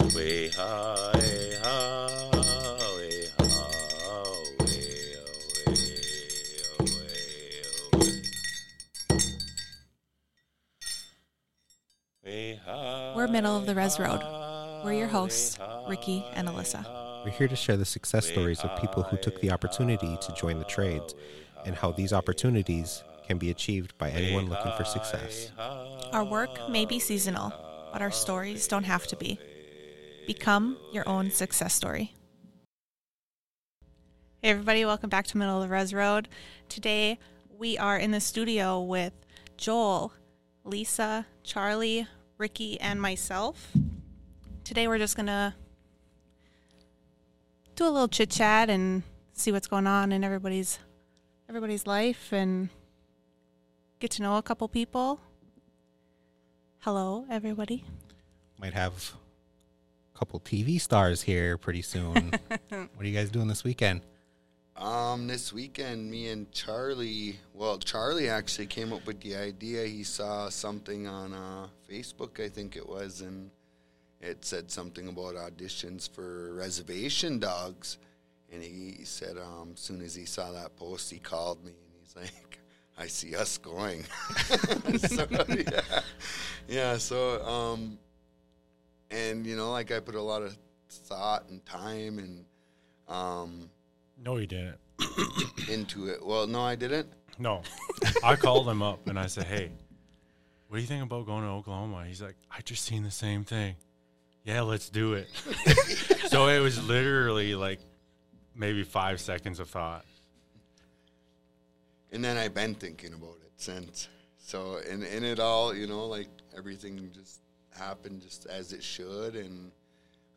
Way We're middle of the res road. We're your hosts, Ricky and Alyssa. We're here to share the success stories of people who took the opportunity to join the trades and how these opportunities can be achieved by anyone looking for success. Our work may be seasonal, but our stories don't have to be. Become your own success story. Hey, everybody, welcome back to Middle of the Res Road. Today, we are in the studio with Joel, Lisa, Charlie, Ricky, and myself. Today, we're just going to do a little chit chat and see what's going on in everybody's everybody's life and get to know a couple people. Hello, everybody. Might have couple TV stars here pretty soon. what are you guys doing this weekend? Um, this weekend, me and Charlie, well, Charlie actually came up with the idea. He saw something on uh, Facebook, I think it was, and it said something about auditions for reservation dogs. And he said, um, as soon as he saw that post, he called me and he's like, I see us going. so, yeah. Yeah, so, um, and, you know, like I put a lot of thought and time and, um, No, you didn't. into it. Well, no, I didn't. No. I called him up and I said, Hey, what do you think about going to Oklahoma? He's like, I just seen the same thing. Yeah, let's do it. so it was literally like maybe five seconds of thought. And then I've been thinking about it since. So, in in it all, you know, like everything just happened just as it should, and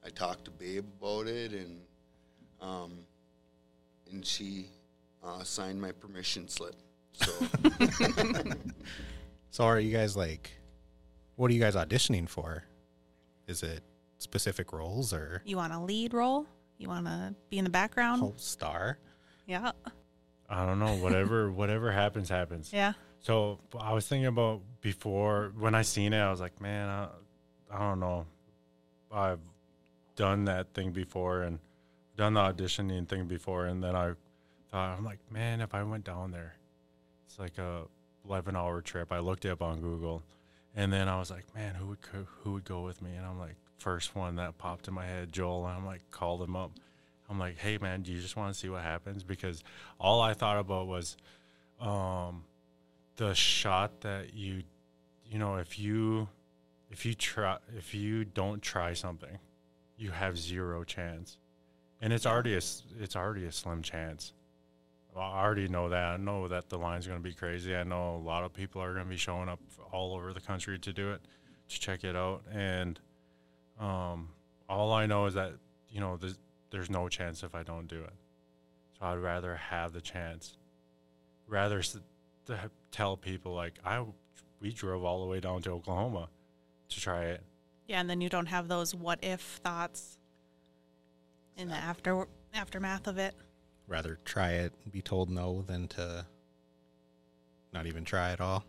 I talked to Babe about it, and um, and she uh, signed my permission slip. So, So are you guys like what are you guys auditioning for? Is it specific roles or You want a lead role? You want to be in the background? whole star? Yeah. I don't know. Whatever whatever happens, happens. Yeah. So I was thinking about before when I seen it, I was like, man, I, don't know. I've done that thing before and done the auditioning thing before, and then I thought, I'm like, man, if I went down there, it's like a 11 hour trip. I looked it up on Google, and then I was like, man, who would who would go with me? And I'm like, first one that popped in my head, Joel. And I'm like, called him up. I'm like, hey man, do you just want to see what happens? Because all I thought about was, um, the shot that you you know if you if you try if you don't try something you have zero chance. And it's already a it's already a slim chance. I already know that. I know that the line's going to be crazy. I know a lot of people are going to be showing up all over the country to do it to check it out. And um all i know is that you know there's, there's no chance if i don't do it. So i'd rather have the chance. Rather s- to tell people like I we drove all the way down to Oklahoma to try it. Yeah, and then you don't have those what if thoughts in the after aftermath of it. Rather try it and be told no than to not even try at all.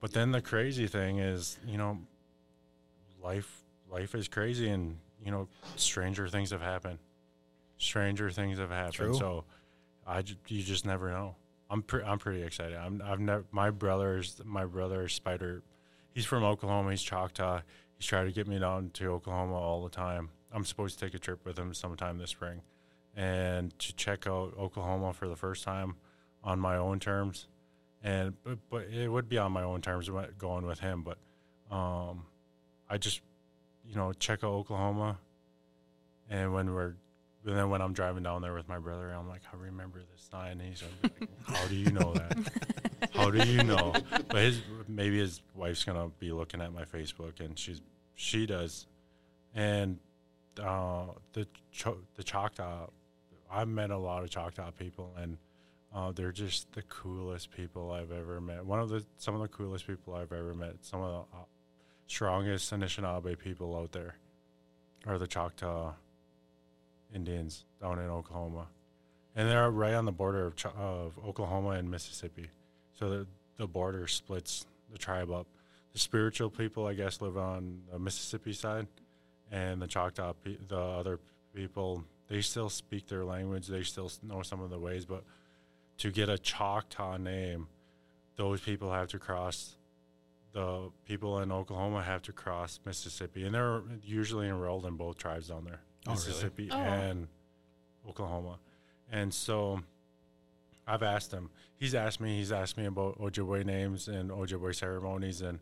But then the crazy thing is, you know, life life is crazy and you know stranger things have happened. Stranger things have happened. True. So I you just never know. I'm pre- I'm pretty excited. I'm I've never my brother's my brother Spider he's from Oklahoma, he's Choctaw. He's trying to get me down to Oklahoma all the time. I'm supposed to take a trip with him sometime this spring and to check out Oklahoma for the first time on my own terms. And but, but it would be on my own terms going with him, but um I just you know check out Oklahoma and when we're and then when I'm driving down there with my brother, I'm like, I remember this sign. And he's like, How do you know that? Do you know? But his maybe his wife's gonna be looking at my Facebook, and she's she does, and uh, the Cho- the Choctaw. I've met a lot of Choctaw people, and uh, they're just the coolest people I've ever met. One of the some of the coolest people I've ever met. Some of the uh, strongest Anishinaabe people out there are the Choctaw Indians down in Oklahoma, and they're right on the border of, Ch- of Oklahoma and Mississippi. So the the border splits the tribe up. The spiritual people, I guess, live on the Mississippi side, and the Choctaw, pe- the other people, they still speak their language. They still know some of the ways, but to get a Choctaw name, those people have to cross. The people in Oklahoma have to cross Mississippi, and they're usually enrolled in both tribes down there, Oh, really? Mississippi Oh. and Oklahoma. And so, I've asked him. He's asked me. He's asked me about Ojibwe names and Ojibwe ceremonies, and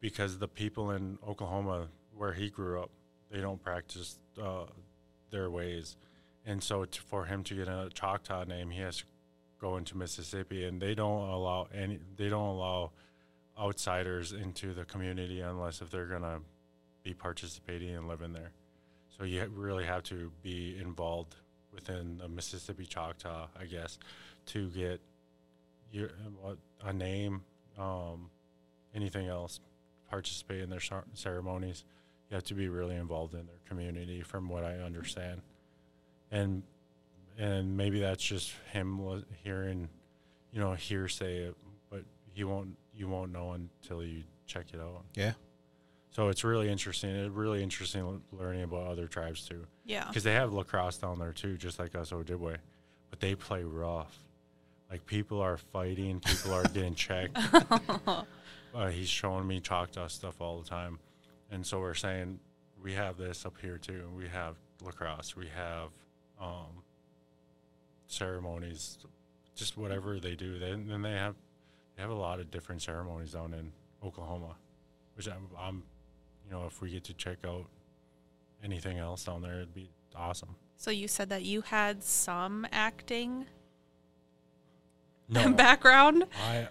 because the people in Oklahoma, where he grew up, they don't practice uh, their ways, and so for him to get a Choctaw name, he has to go into Mississippi, and they don't allow any. They don't allow outsiders into the community unless if they're gonna be participating and living there. So you really have to be involved within the Mississippi Choctaw, I guess, to get your a name, um, anything else, participate in their ceremonies. You have to be really involved in their community, from what I understand, and and maybe that's just him hearing, you know, hearsay, but he won't. You won't know until you check it out. Yeah. So it's really interesting. It's really interesting learning about other tribes too Yeah. because they have lacrosse down there too, just like us Ojibwe, but they play rough. Like people are fighting, people are getting checked. Uh, he's showing me Choctaw stuff all the time, and so we're saying we have this up here too. We have lacrosse, we have um, ceremonies, just whatever they do. Then then they have they have a lot of different ceremonies down in Oklahoma, which I'm, I'm you know if we get to check out anything else down there, it'd be awesome. So you said that you had some acting No, background. I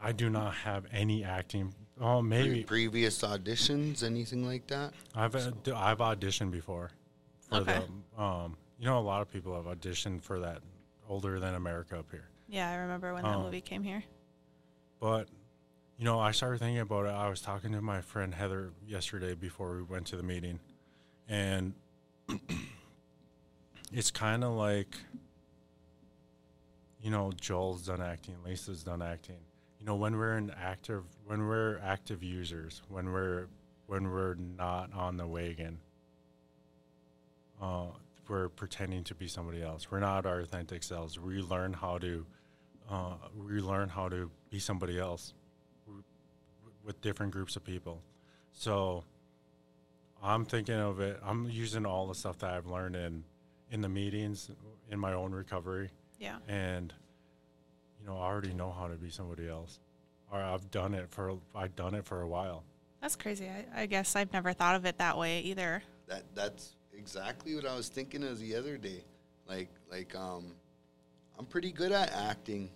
I do not have any acting. Oh, Pre- maybe previous auditions, anything like that? I've uh, d- I've auditioned before for Okay. the um. You know, a lot of people have auditioned for that older than America up here. Yeah, I remember when that Oh. movie came here. But you know, I started thinking about it. I was talking to my friend Heather yesterday before we went to the meeting, and it's kind of like you know, Joel's done acting, Lisa's done acting. You know, when we're in active, when we're active users, when we're when we're not on the wagon, uh, we're pretending to be somebody else. We're not our authentic selves. We learn how to uh, we learn how to be somebody else with different groups of people. So I'm thinking of it. I'm using all the stuff that I've learned in in the meetings, in my own recovery, Yeah. and you know I already know how to be somebody else. Or I've done it for I've done it for a while. That's crazy. I, I guess I've never thought of it that way either. That that's exactly what I was thinking of the other day. Like like um, I'm pretty good at acting,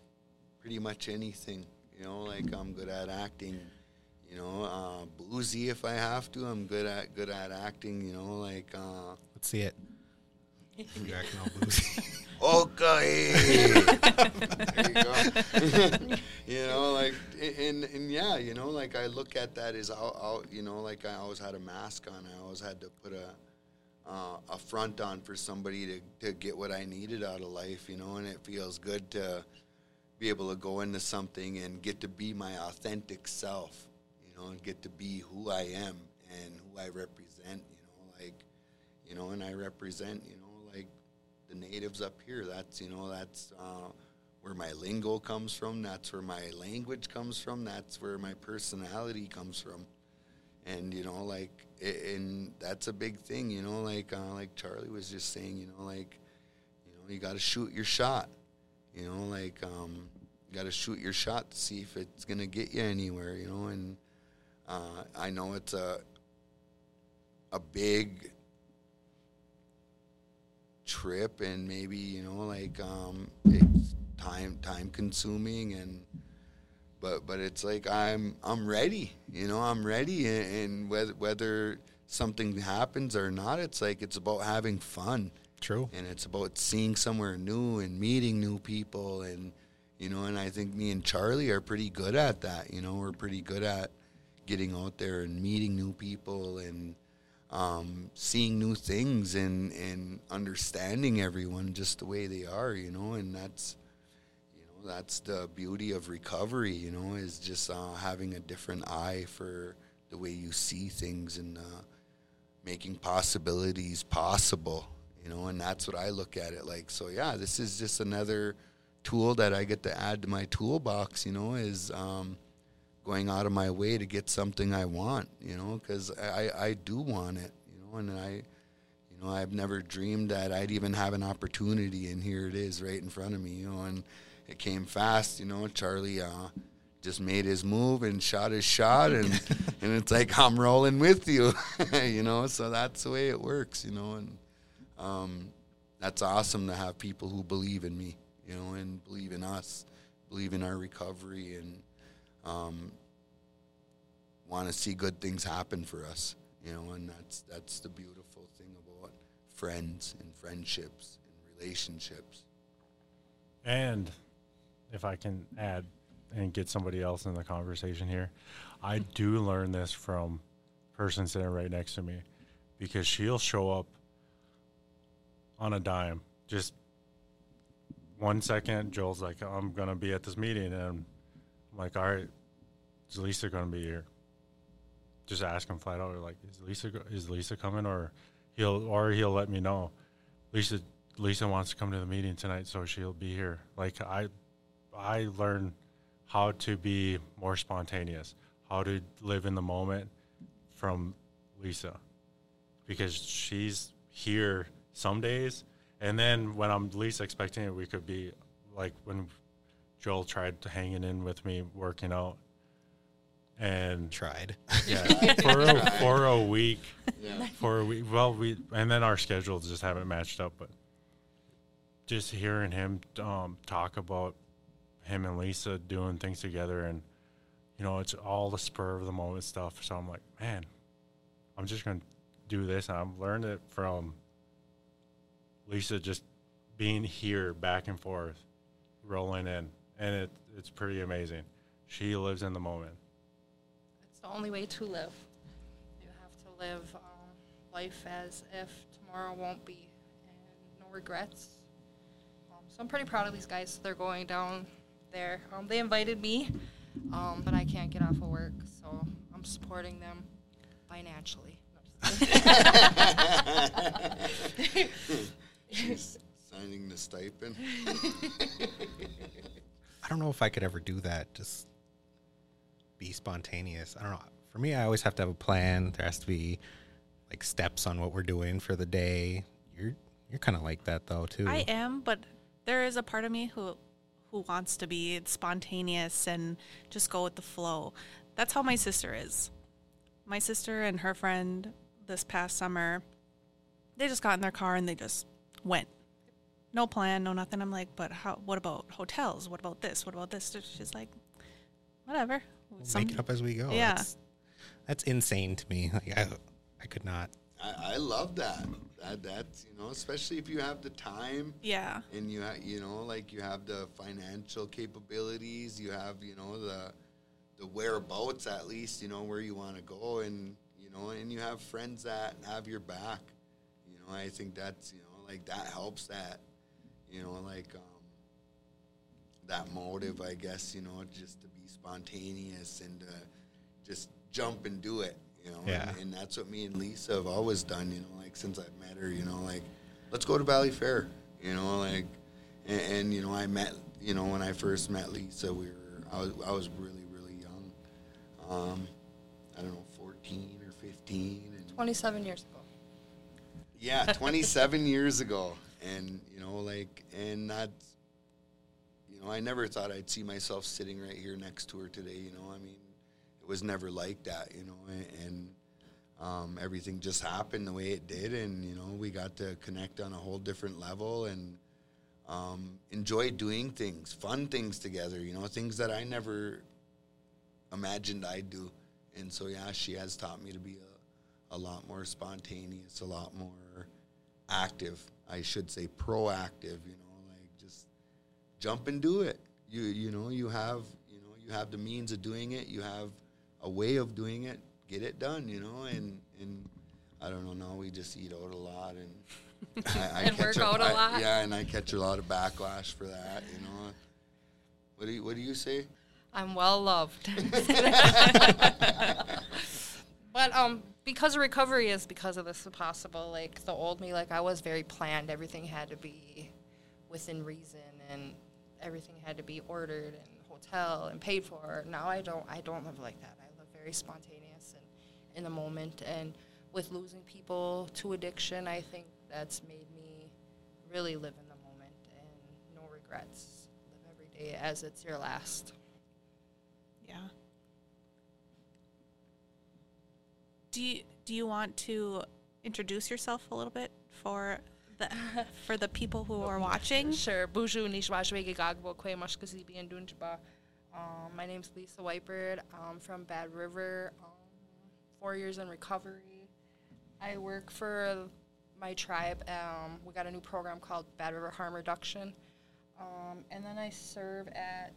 pretty much anything. You know, like I'm good at acting. You know, uh, boozy if I have to. I'm good at good at acting. You know, like uh, Let's see it. you're acting all boozy. okay. there you go. you know, like and and yeah, you know, like I look at that as I'll, I'll you know, like I always had a mask on. I always had to put a uh, a front on for somebody to to get what I needed out of life. You know, and it feels good to be able to go into something and get to be my authentic self. Know, and get to be who I am and who I represent. You know, like you know, and I represent, you know, like the natives up here. That's, you know, that's uh, where my lingo comes from. That's where my language comes from. That's where my personality comes from. And, you know, like, i- and that's a big thing, you know, like, uh, like Charlie was just saying, you know, like, you know, you got to shoot your shot, you know, like, um, got to shoot your shot to see if it's going to get you anywhere, you know, and uh, I know it's a, a big trip and maybe you know like um it's time time consuming and but but it's like i'm i'm ready you know i'm ready and, and whether whether something happens or not it's like it's about having fun True. and it's about seeing somewhere new and meeting new people and you know and i think me and charlie are pretty good at that you know we're pretty good at getting out there and meeting new people and um, seeing new things and, and understanding everyone just the way they are you know and that's you know that's the beauty of recovery you know is just uh, having a different eye for the way you see things and uh, making possibilities possible, you know, and that's what I look at it like. So yeah, this is just another tool that I get to add to my toolbox, you know, is um, going out of my way to get something I want, you know, because I, I do want it, you know, and I, you know, I've never dreamed that I'd even have an opportunity, and here it is right in front of me, you know, and it came fast, you know. Charlie uh, just made his move and shot his shot, and and it's like I'm rolling with you, you know. So that's the way it works, you know, and um, that's awesome to have people who believe in me, you know, and believe in us, believe in our recovery, and um, want to see good things happen for us, you know, and that's that's the beautiful thing about friends and friendships and relationships. And if I can add and get somebody else in the conversation here, I do learn this from person sitting right next to me because she'll show up on a dime. Just one second, Joel's like, I'm to be at this meeting. And like, all right, is Lisa going to be here? Just ask him flat out, like, is Lisa, is Lisa coming? Or he'll, or he'll let me know. Lisa, Lisa wants to come to the meeting tonight, so she'll be here. Like I, I learned how to be more spontaneous, how to live in the moment from Lisa, because she's here some days, and then when I'm least expecting it, we could be like when Joel tried to hanging in with me working out, and Tried. yeah, for a, for a week, Yeah. for a week. Well, we and then our schedules just haven't matched up, but just hearing him um, talk about him and Lisa doing things together, and you know, it's all the spur of the moment stuff. So I'm like, man, I'm just gonna do this, and I've learned it from Lisa just being here back and forth, rolling in, and it it's pretty amazing. She lives in the moment. It's the only way to live. You have to live um, life as if tomorrow won't be, and no regrets. Um, so I'm pretty proud of these guys. They're going down there. Um, they invited me, um, but I can't get off of work, so I'm supporting them financially. No, just kidding. She's signing the stipend. Don't know if I could ever do that. Just be spontaneous. I don't know. For me, I always have to have a plan. There has to be like steps on what we're doing for the day. You're you're kind of like that though too. I am, but there is a part of me who who wants to be spontaneous and just go with the flow. That's how my sister is. My sister and her friend this past summer, they just got in their car and they just went. No plan, no nothing. I'm like, but how? What about hotels? What about this? What about this? She's like, whatever. We'll Some- make it up as we go. Yeah. That's, that's insane to me. Like I, I could not. I, I love that. That that's you know, especially if you have the time yeah. and you ha- you know, like you have the financial capabilities, you have you know the the whereabouts at least, you know where you want to go, and you know, and you have friends that have your back. You know, I think that's you know, like that helps that, you know, like um, that motive, I guess, you know, just to be spontaneous and to just jump and do it, you know. Yeah. And, and that's what me and Lisa have always done, you know, like since I've met her, you know, like let's go to Valleyfair, you know, like, and, and you know, I met, you know, when I first met Lisa, we were, I was, I was really, really young, um, I don't know, fourteen or fifteen, and 27 years ago. yeah, 27 years ago. And, you know, like, and that's, you know, I never thought I'd see myself sitting right here next to her today, you know. I mean, it was never like that, you know, and, and um, everything just happened the way it did. And, you know, we got to connect on a whole different level and um, enjoy doing things, fun things together, you know, things that I never imagined I'd do. And so, yeah, she has taught me to be a, a lot more spontaneous, a lot more active. I should say proactive. You know, like just jump and do it. You you know you have you know you have the means of doing it. You have a way of doing it. Get it done. You know, and and I don't know. Now we just eat out a lot and. I, I And catch work out a lot. Yeah, and I catch a lot of backlash for that. You know, what do you what do you say? I'm well loved. but um, because of recovery is because of this possible. Like the old me, like I was very planned. Everything had to be within reason, and everything had to be ordered and hotel and paid for. Now I don't. I don't live like that. I live very spontaneous and in the moment. And with losing people to addiction, I think that's made me really live in the moment and no regrets. Live every day as it's your last. Yeah. Do you do you want to introduce yourself a little bit for the for the people who are watching? Sure. Buju Nishwashwege Gagbo Kwe Mashkazibi and Dunjaba. Um, my name's Lisa Whitebird. I'm from Bad River. Um, four years in recovery. I work for my tribe. Um, we got a new program called Bad River Harm Reduction. Um, and then I serve at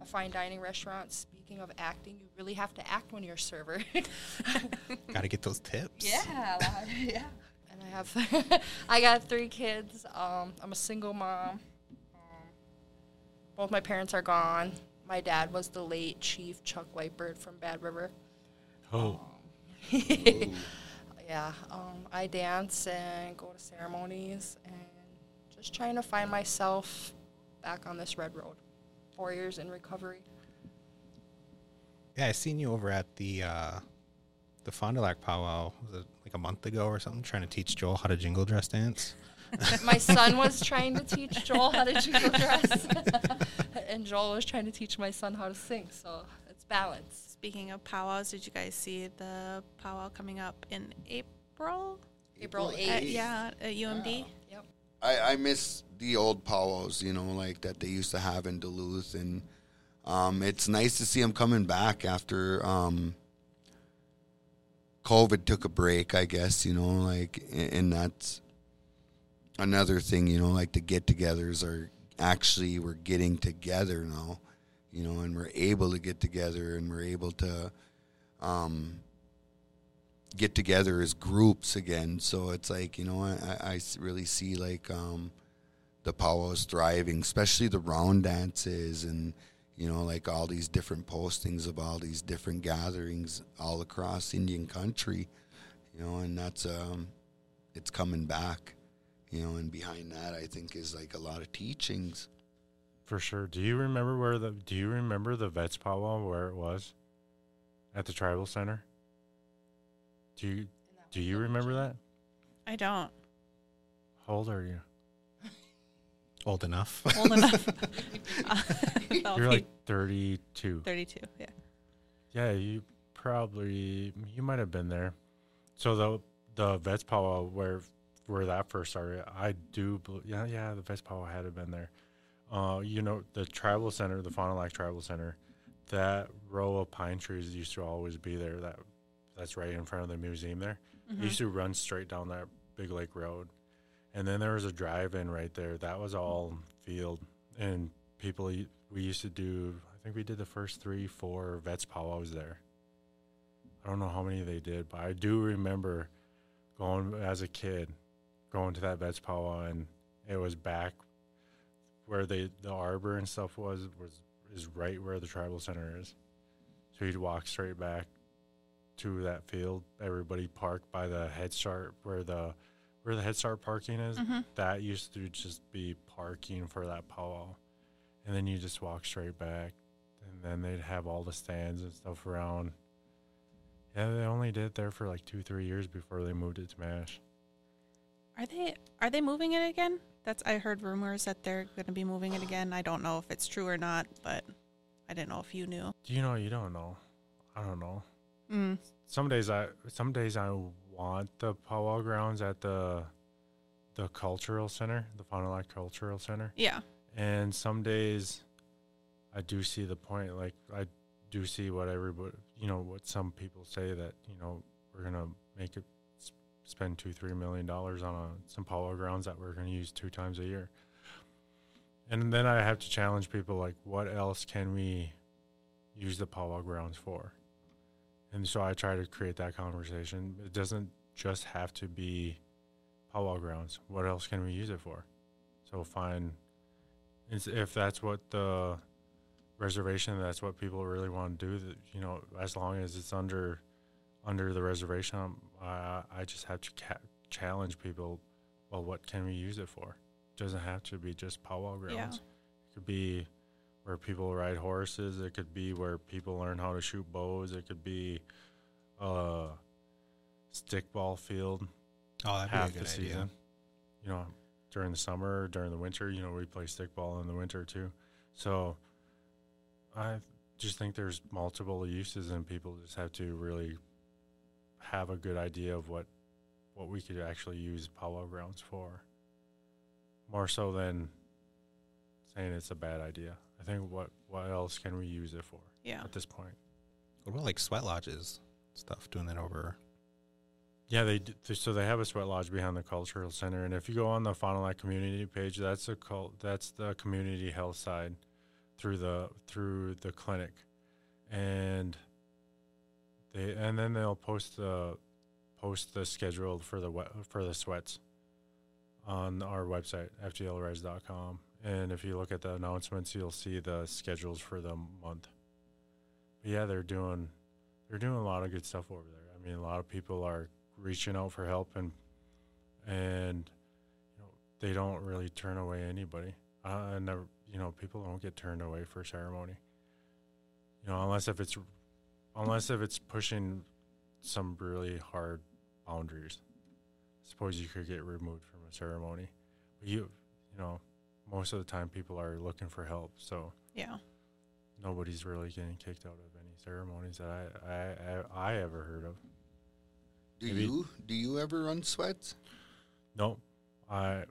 a fine dining restaurant. Speaking of acting, you really have to act when you're a server. Got to get those tips. Yeah, yeah. And I have, I got three kids. Um, I'm a single mom. Um, both my parents are gone. My dad was the late Chief Chuck Whitebird from Bad River. Oh, Yeah, um, I dance and go to ceremonies and just trying to find myself back on this red road. Four years in recovery. Yeah, I seen you over at the uh, the Fond du Lac powwow. Was it like a month ago or something? Trying to teach Joel how to jingle dress dance. My son was trying to teach Joel how to jingle dress, and Joel was trying to teach my son how to sing. So it's balance. Speaking of powwows, did you guys see the powwow coming up in April? April At, 8th. yeah, at UMD. Yep. I, I miss the old powwows, you know, like that they used to have in Duluth, and um, it's nice to see them coming back after um, COVID took a break, I guess, you know, like, and that's another thing, you know, like the get-togethers are actually we're getting together now, you know, and we're able to get together, and we're able to um, get together as groups again. So it's like you know I really see like um, the powwows thriving, especially the round dances and you know like all these different postings of all these different gatherings all across Indian country. You know, and that's um, it's coming back. You know, and behind that I think is like a lot of teachings. for sure. Do you remember where the? Do you remember the vets powwow where it was? At the tribal center. Do you do you remember that? I don't. How old are you? Old enough. Old enough. You're like 32. 32. Yeah. Yeah, you probably you might have been there. So the the vets powwow where where that first started, I do bel yeah yeah the vets powwow had to have been there. Uh, you know the tribal center, the Fond du Lac Tribal Center, that row of pine trees used to always be there. That that's right in front of the museum there. It used mm-hmm. to run straight down that big lake road, and then there was a drive-in right there. That was all field, and people we used to do. I think we did the first three, four vets powwows there. I don't know how many they did, but I do remember going as a kid, going to that vets powwow, and it was back where they the arbor and stuff was was is right where the tribal center is. So you'd walk straight back to that field. Everybody parked by the Head Start where the where the Head Start parking is. Mhm. That used to just be parking for that powwow, and then you just walk straight back, and then they'd have all the stands and stuff around. Yeah, they only did it there for like two, three years before they moved it to Mash. Are they are they moving it again? That's I heard rumors that they're going to be moving it again. I don't know if it's true or not, but I didn't know if you knew. Do you know? You don't know. I don't know. Mm. Some days I, some days I want the powwow grounds at the, the cultural center, the Fond du Lac Cultural Center, Yeah. and some days, I do see the point. Like I do see what everybody, you know, what some people say that you know we're gonna make it spend two, three million dollars on a, some powwow grounds that we're gonna use two times a year. And then I have to challenge people like, what else can we use the powwow grounds for? And so I try to create that conversation. It doesn't just have to be powwow grounds. What else can we use it for? So find if that's what the reservation, that's what people really want to do. That you know, as long as it's under under the reservation, um, I I just have to ca- challenge people. Well, what can we use it for? It doesn't have to be just powwow grounds. Yeah. It could be where people ride horses. It could be where people learn how to shoot bows. It could be a stickball field Oh, that'd half be the a good idea. season. You know, during the summer, during the winter, you know, we play stickball in the winter too. So I just think there's multiple uses and people just have to really have a good idea of what what we could actually use powwow grounds for. More so than saying it's a bad idea. I think what what else can we use it for Yeah. at this point? What about like sweat lodges stuff? Doing that over. Yeah, they d- th- so they have a sweat lodge behind the cultural center, and if you go on the Fond du Lac community page, that's a cult, that's the community health side through the through the clinic, and they and then they'll post the post the schedule for the we- for the sweats on our website fdlres.com, and if you look at the announcements, you'll see the schedules for the month. But yeah, they're doing they're doing a lot of good stuff over there. I mean, a lot of people are reaching out for help and and you know they don't really turn away anybody. I, I never, you know, people don't get turned away for ceremony. You know, unless if it's unless if it's pushing some really hard boundaries. Suppose you could get removed from a ceremony. But you, you know, most of the time people are looking for help, so Yeah. nobody's really getting kicked out of any ceremonies that I I, I, I ever heard of. Do Maybe- you do you ever run sweats? No, I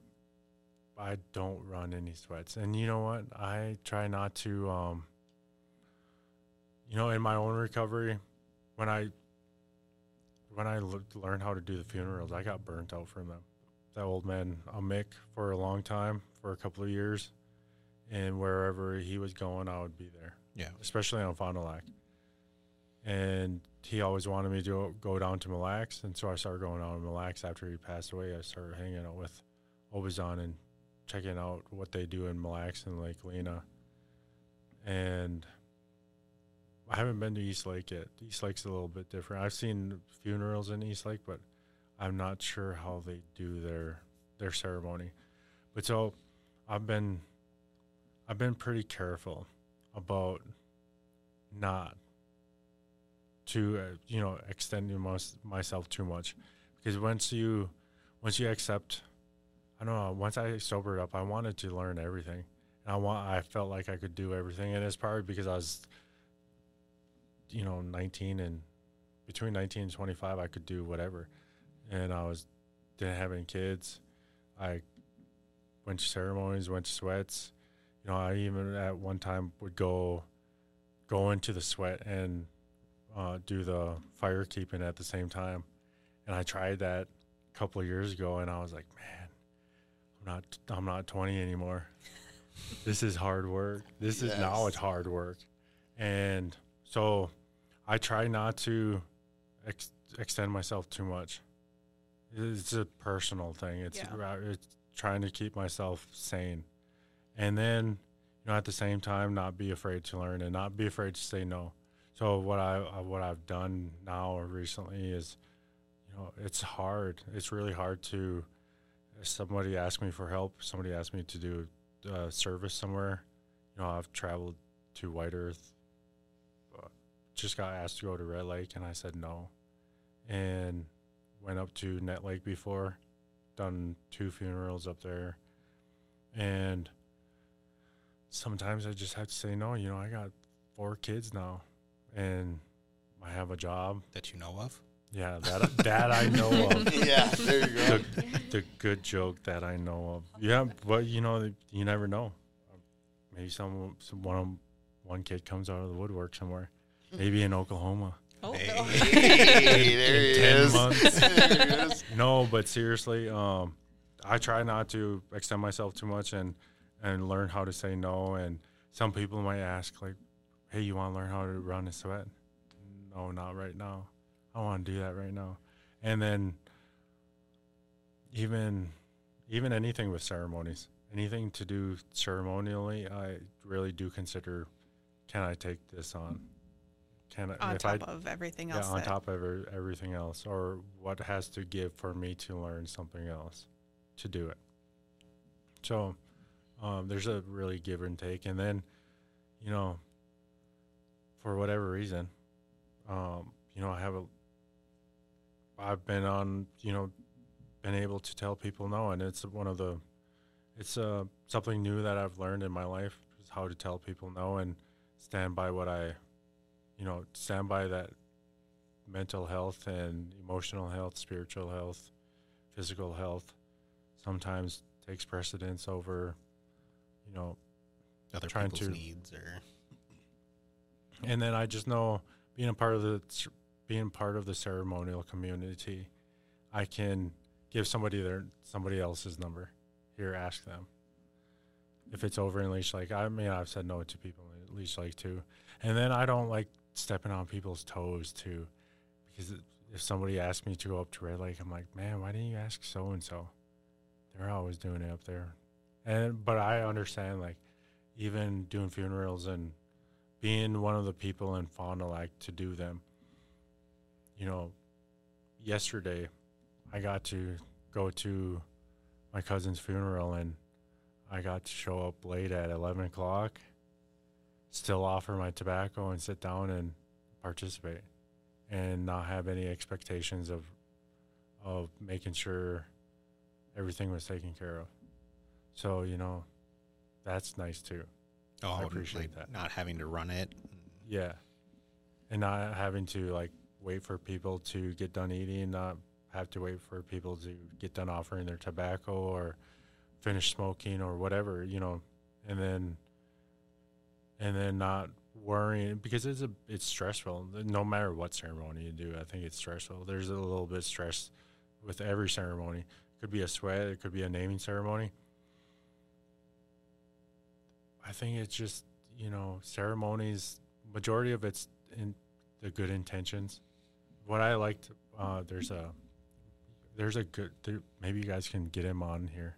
I don't run any sweats, and you know what? I try not to. Um, you know, in my own recovery, when I when I l- learned how to do the funerals, I got burnt out from them. That old man, a Mick, for a long time, for a couple of years, and wherever he was going, I would be there Yeah. especially on Fond du Lac. And he always wanted me to go down to Mille Lacs, and so I started going down to Mille Lacs after he passed away. I started hanging out with Obazon and checking out what they do in Mille Lacs and Lake Lena. And I haven't been to East Lake yet. East Lake's a little bit different. I've seen funerals in East Lake, but I'm not sure how they do their their ceremony. But so I've been I've been pretty careful about not to uh, you know extending mys- myself too much. Because once you once you accept I don't know once I sobered up I wanted to learn everything. And I want I felt like I could do everything. And it's probably because I was you know 19 and between 19 and 25 I could do whatever. And I was didn't have any kids. I went to ceremonies went to sweats you know, I even at one time would go go into the sweat and uh, do the fire keeping at the same time. And I tried that a couple of years ago, and I was like, man, I'm not I'm not 20 anymore. this is hard work. This is now it's hard work, and so I try not to ex- extend myself too much. It's a personal thing. It's Yeah. it's trying to keep myself sane. And then you know at the same time not be afraid to learn and not be afraid to say no. So what i uh, what i've done now or recently is you know it's hard. It's really hard to somebody asks me for help somebody asks me to do a service somewhere you know i've traveled to white earth uh, just got asked to go to red lake and i said no. And went up to Nett Lake before done two funerals up there and sometimes I just have to say no. You know, I got four kids now, and I have a job. That you know of. Yeah, that that I know of. yeah, there you go. The, the good joke that I know of. Yeah, but you know, you never know. Maybe some, some one one kid comes out of the woodwork somewhere. Maybe in Oklahoma. Oh, Hey, there he is. there he is. No, but seriously, um, I try not to extend myself too much and and learn how to say no. And some people might ask, like, "Hey, you want to learn how to run a sweat?" No, not right now. I want to do that right now. And then even even anything with ceremonies, anything to do ceremonially, I really do consider, can I take this on? Can on if top I of everything yeah else. on that- top of every, everything else, or what has to give for me to learn something else to do it. So um, there's a really give and take, and then you know, for whatever reason, um, you know, I have a I've been on, you know, been able to tell people no, and it's one of the, it's uh, something new that I've learned in my life is how to tell people no and stand by what I, you know, stand by that mental health and emotional health, spiritual health, physical health. Sometimes takes precedence over, you know, Other Trying people's to- needs or and then I just know being a part of the being part of the ceremonial community, I can give somebody their somebody else's number. Here, ask them. If it's over in Leech Lake I mean, I've said no to people in Leech Lake too, and then I don't like stepping on people's toes too, because if somebody asks me to go up to Red Lake, I'm like, man, why didn't you ask so and so? They're always doing it up there, and but I understand like even doing funerals and being one of the people in Fond du Lac to do them. You know, yesterday I got to go to my cousin's funeral and I got to show up late at 11 o'clock, still offer my tobacco and sit down and participate and not have any expectations of of making sure everything was taken care of. So, you know, that's nice too. oh, I appreciate like, that. Not having to run it. Yeah. And not having to like wait for people to get done eating, not have to wait for people to get done offering their tobacco or finish smoking or whatever, you know, and then and then not worrying because it's a it's stressful no matter what ceremony you do. I think it's stressful. There's a little bit of stress with every ceremony. It could be a sweat, it could be a naming ceremony. I think it's just, you know, ceremonies majority of it's in the good intentions. What I liked, uh, there's a, there's a good. There, maybe you guys can get him on here.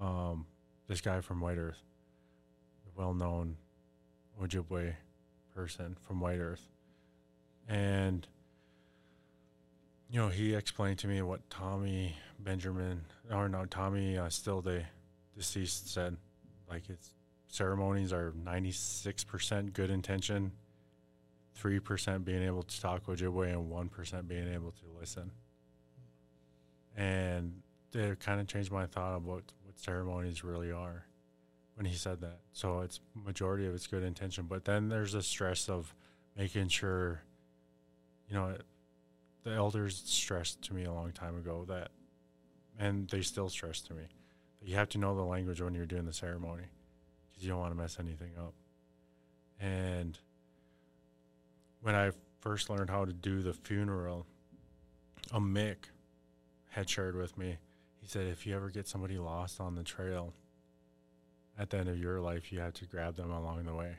Um, this guy from White Earth, well-known Ojibwe person from White Earth, and you know he explained to me what Tommy Benjamin or no Tommy uh, still the deceased said, like it's ceremonies are 96% good intention, 3% being able to talk Ojibwe, and 1% being able to listen. And it kind of changed my thought about what ceremonies really are when he said that. So it's majority of it's good intention, but then there's a stress of making sure, you know, the elders stressed to me a long time ago that, and they still stress to me, that you have to know the language when you're doing the ceremony because you don't want to mess anything up. And when I first learned how to do the funeral, a Mick had shared with me. He said, if you ever get somebody lost on the trail, at the end of your life, you have to grab them along the way.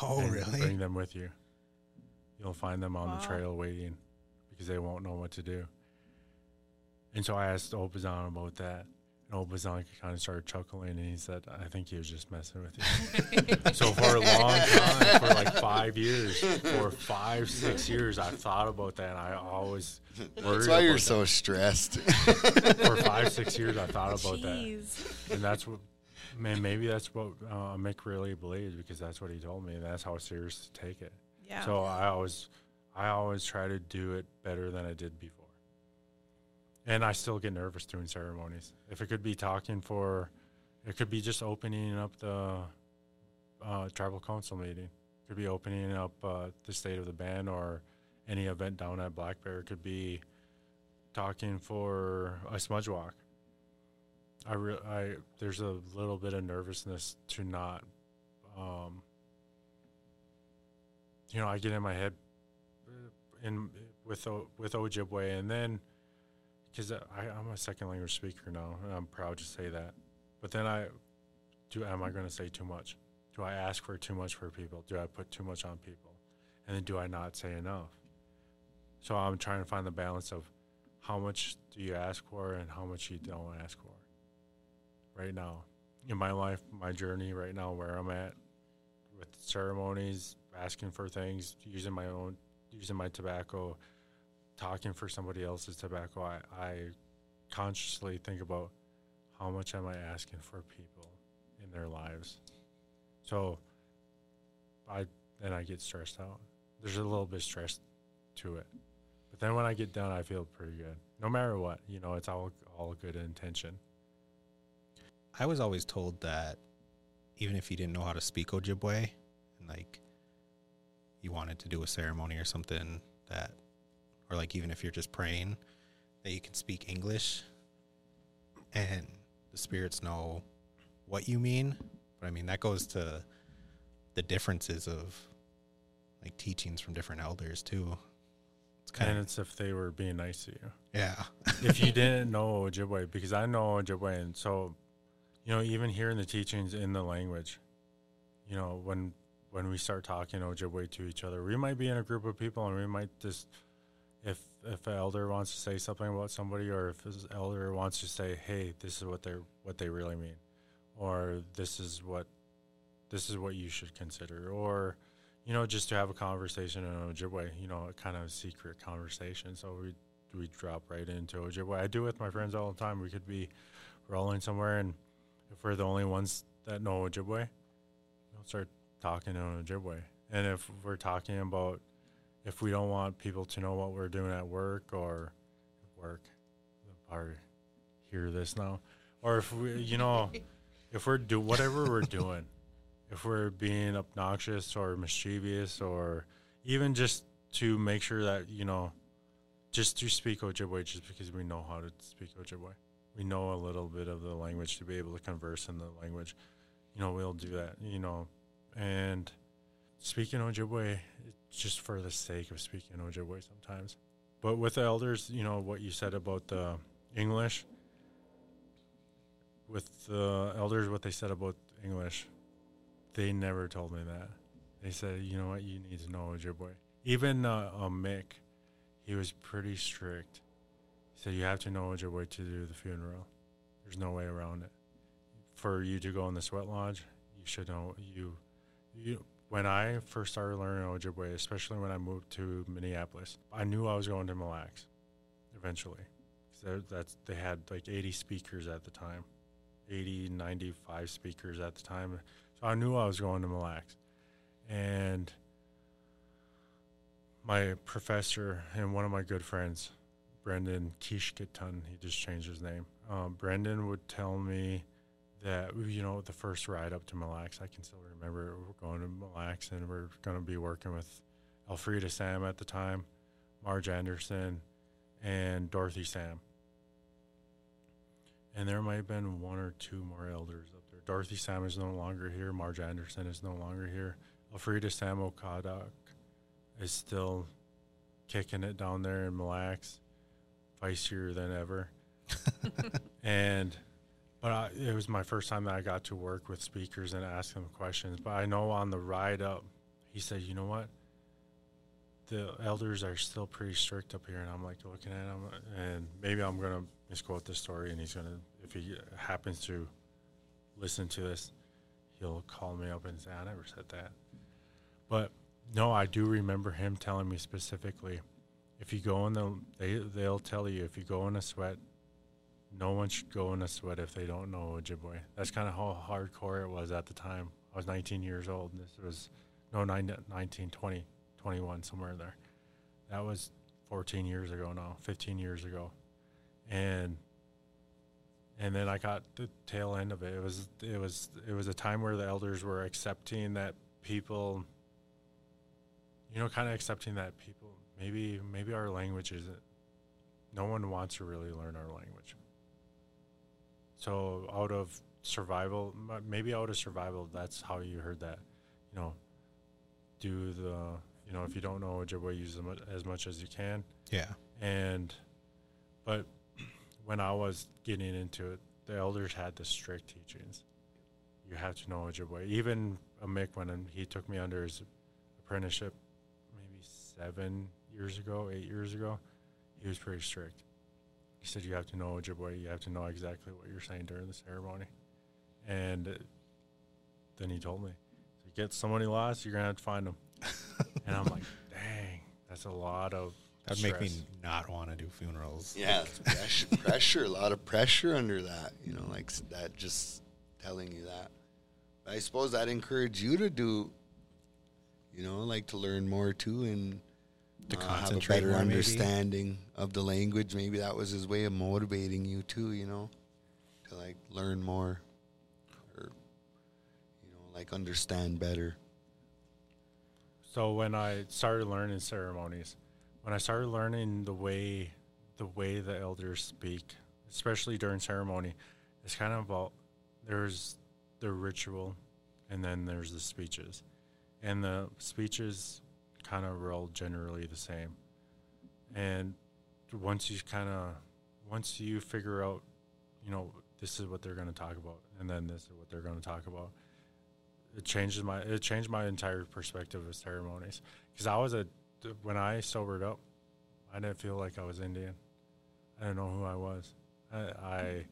Oh, really? Bring them with you. You'll find them on Wow. the trail waiting because they won't know what to do. And so I asked Obazan about that. And Obazan kind of started chuckling and he said, I think he was just messing with you. so for a long time, for like five years, for five, six years, I thought about that and I always worried That's why you're about so stressed. For five, six years, I thought about that and that's what man maybe that's what uh, Mick really believes because that's what he told me and that's how serious to take it. Yeah. so I always I always try to do it better than I did before. And I still get nervous doing ceremonies. If it could be talking for it could be just opening up the uh, tribal council meeting. It could be opening up uh, the state of the band or any event down at Black Bear. It could be talking for a smudge walk I, re- I there's a little bit of nervousness to not, um, you know, I get in my head uh, in with with Ojibwe, and then because I I'm a second language speaker now, and I'm proud to say that. But then I do am I going to say too much? Do I ask for too much for people? Do I put too much on people? And then do I not say enough? So I'm trying to find the balance of how much do you ask for and how much you don't ask for right now in my life, my journey right now, where I'm at, with ceremonies, asking for things, using my own, using my tobacco, talking for somebody else's tobacco. I, I consciously think about how much am I asking for people in their lives. So I then I get stressed out. There's a little bit of stress to it. But then when I get done I feel pretty good. No matter what, you know, it's all all good intention. I was always told that even if you didn't know how to speak Ojibwe and like you wanted to do a ceremony or something that or like even if you're just praying that you can speak English and the spirits know what you mean. But I mean that goes to the differences of like teachings from different elders too. It's kind And of it's if they were being nice to you. yeah. if you didn't know Ojibwe, because I know Ojibwe, and so, you know, even hearing the teachings in the language, you know, when when we start talking oh, Ojibwe to each other, we might be in a group of people, and we might just, if if an elder wants to say something about somebody, or if his elder wants to say, hey, this is what they're what they really mean, or this is what this is what you should consider, or you know, just to have a conversation in Ojibwe, oh, you know, a kind of secret conversation. So we we drop right into oh, Ojibwe. I do with my friends all the time. We could be rolling somewhere, and if we're the only ones that know Ojibwe, we'll start talking in Ojibwe. And if we're talking about if we don't want people to know what we're doing at work or work, or hear this now, or if we, you know, if we're do whatever we're doing, if we're being obnoxious or mischievous or even just to make sure that you know just to speak Ojibwe just because we know how to speak Ojibwe. We know a little bit of the language to be able to converse in the language. You know, we'll do that, you know. And speaking Ojibwe, just for the sake of speaking Ojibwe sometimes. But with the elders, you know, what you said about the English, with the elders, what they said about English, they never told me that. They said, you know what, you need to know Ojibwe. Even uh, uh, Mick, he was pretty strict. Said you have to know Ojibwe to do the funeral. There's no way around it. For you to go in the sweat lodge, you should know you. You when I first started learning Ojibwe, especially when I moved to Minneapolis, I knew I was going to Mille Lacs eventually. that- that's they had like 80 speakers at the time, 80, 95 speakers at the time. So I knew I was going to Mille Lacs, and my professor and one of my good friends, Brendan Kishkitun, he just changed his name. Um, Brendan would tell me that you know the first ride up to Mille Lacs, I can still remember we're going to Mille Lacs and we're going to be working with Elfrida Sam at the time, Marge Anderson, and Dorothy Sam. And there might have been one or two more elders up there. Dorothy Sam is no longer here. Marge Anderson is no longer here. Elfrida Sam Okadak is still kicking it down there in Mille Lacs, feistier than ever. and but I, it was my first time that I got to work with speakers and ask them questions. But I know on the ride up, he said, "You know what? The elders are still pretty strict up here." And I'm like looking at him, and maybe I'm gonna misquote the story, and he's gonna, if he happens to listen to this, he'll call me up and say, "I never said that." But no, I do remember him telling me specifically, if you go in the, they they'll tell you if you go in a sweat, no one should go in a sweat if they don't know Ojibwe. That's kind of how hardcore it was at the time. I was 19 years old. This was no 9, 19, 20, 21 somewhere there. That was 14 years ago now, 15 years ago, and and then I got the tail end of it. It was it was it was a time where the elders were accepting that people you know, kind of accepting that people maybe maybe our language isn't. No one wants to really learn our language. So out of survival, maybe out of survival, that's how you heard that. You know, do the you know if you don't know Ojibwe, use them as much as you can. Yeah. And but when I was getting into it, the elders had the strict teachings. You have to know Ojibwe. Even a Mick when he took me under his apprenticeship, maybe seven years ago, eight years ago, he was pretty strict. He said you have to know Ojibwe. You have to know exactly what you're saying during the ceremony. And then he told me, so get somebody lost, you're gonna have to find them. and I'm like, dang, that's a lot of. That'd make me not want to do funerals. Yeah, it's pressure, pressure, a lot of pressure under that. You know, like that just telling you that. I suppose that encouraged you to do, you know, like to learn more too and To uh, have a better more, maybe. understanding of the language. Maybe that was his way of motivating you too. You know, to like learn more, or you know, like understand better. So when I started learning ceremonies, when I started learning the way the way the elders speak, especially during ceremony, it's kind of about there's the ritual and then there's the speeches. And the speeches kind of roll generally the same. And once you kind of once you figure out, you know, this is what they're going to talk about and then this is what they're going to talk about it changes my it changed my entire perspective of ceremonies because I was a when I sobered up, I didn't feel like I was Indian. I didn't know who I was. I I,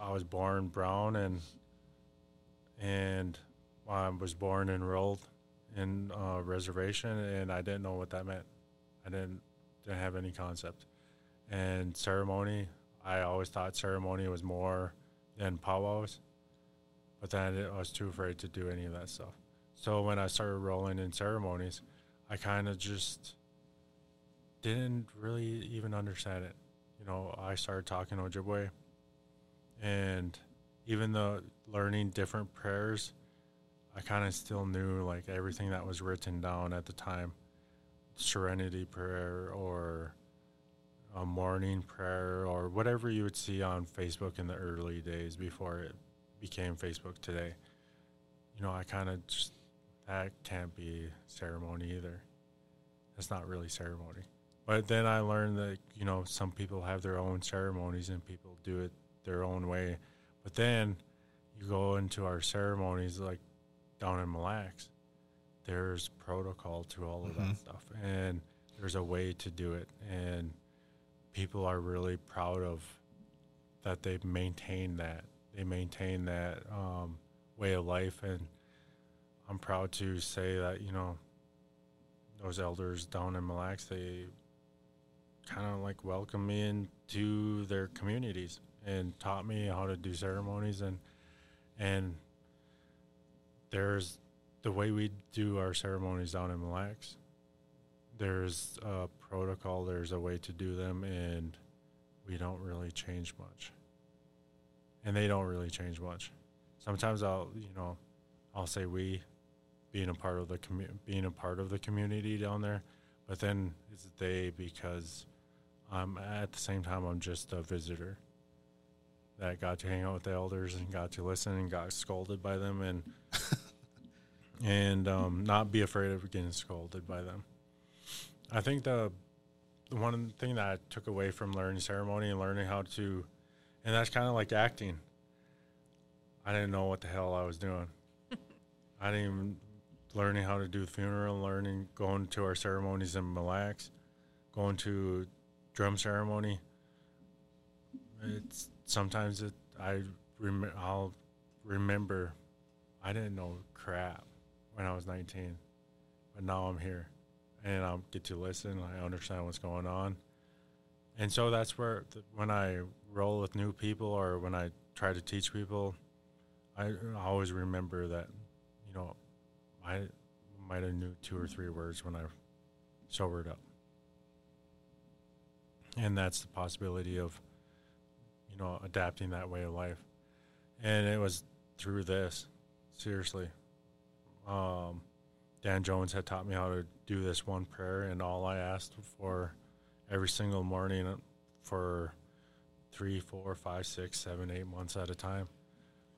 I was born brown and and I was born enrolled in a reservation and I didn't know what that meant. I didn't didn't have any concept. And ceremony, I always thought ceremony was more than powwows but then I was too afraid to do any of that stuff. So when I started rolling in ceremonies, I kind of just didn't really even understand it. You know, I started talking Ojibwe, and even though learning different prayers, I kind of still knew like everything that was written down at the time, Serenity Prayer or a morning prayer or whatever you would see on Facebook in the early days before it became Facebook today. You know, I kind of just that can't be ceremony either. That's not really ceremony. But then I learned that you know some people have their own ceremonies and people do it their own way. But then you go into our ceremonies like down in Mille Lacs, there's protocol to all of that stuff, and there's a way to do it, and people are really proud of that they've maintained that. They maintain that um, way of life and i'm proud to say that you know those elders down in Mille Lacs, they kind of like welcomed me into their communities and taught me how to do ceremonies and and there's the way we do our ceremonies down in Mille Lacs. There's a protocol, there's a way to do them, and we don't really change much and they don't really change much. Sometimes I'll, you know, I'll say we, being a part of the commu- being a part of the community down there, but then it's they because I'm at the same time I'm just a visitor that got to hang out with the elders and got to listen and got scolded by them and and um, not be afraid of getting scolded by them. I think the the one thing that I took away from learning ceremony and learning how to and that's kind of like acting. I didn't know what the hell I was doing. I didn't even learning how to do funeral, learning going to our ceremonies in Mille Lacs, going to drum ceremony. It's sometimes it I rem- I'll remember I didn't know crap when I was 19, but now I'm here and I get to listen. I understand what's going on and so that's where th- when I roll with new people or when I try to teach people, I always remember that, you know, I might have knew two or three words when I sobered up, and that's the possibility of, you know, adapting that way of life, and it was through this, seriously. Um, Dan Jones had taught me how to do this one prayer, and all I asked for every single morning for three, four, five, six, seven, eight months at a time.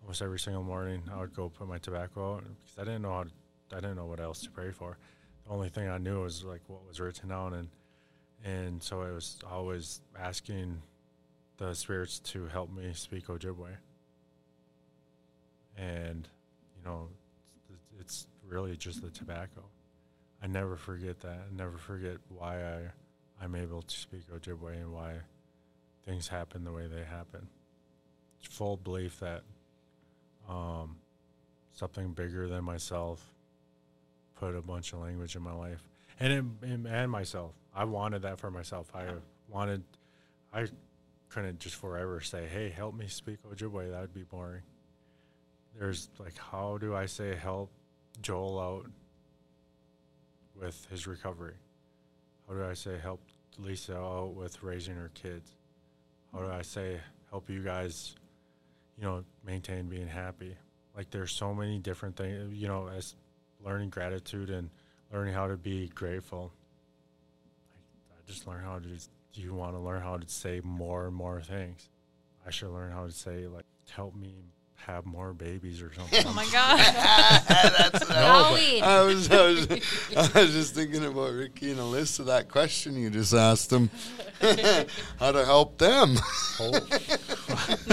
Almost every single morning, I would go put my tobacco out because I didn't know how to, I didn't know what else to pray for. The only thing I knew was like what was written down, and and so I was always asking the spirits to help me speak Ojibwe. And you know, it's, really just the tobacco. I never forget that. I never forget why I I'm able to speak Ojibwe and why things happen the way they happen. It's full belief that um, something bigger than myself put a bunch of language in my life and it, and- and myself. I wanted that for myself. I wanted I couldn't just forever say, "Hey, help me speak Ojibwe." That would be boring. There's like, how do I say help Joel out with his recovery? How do I say help Lisa out with raising her kids? How do I say help you guys, you know, maintain being happy? Like there's so many different things, you know, as learning gratitude and learning how to be grateful. I, I just learned how to. Just, you want to learn how to say more and more things. I should learn how to say like help me have more babies or something. Oh my god. That's what No. I was, I was, I was just thinking about Ricky and Alyssa. That question you just asked them, how to help them.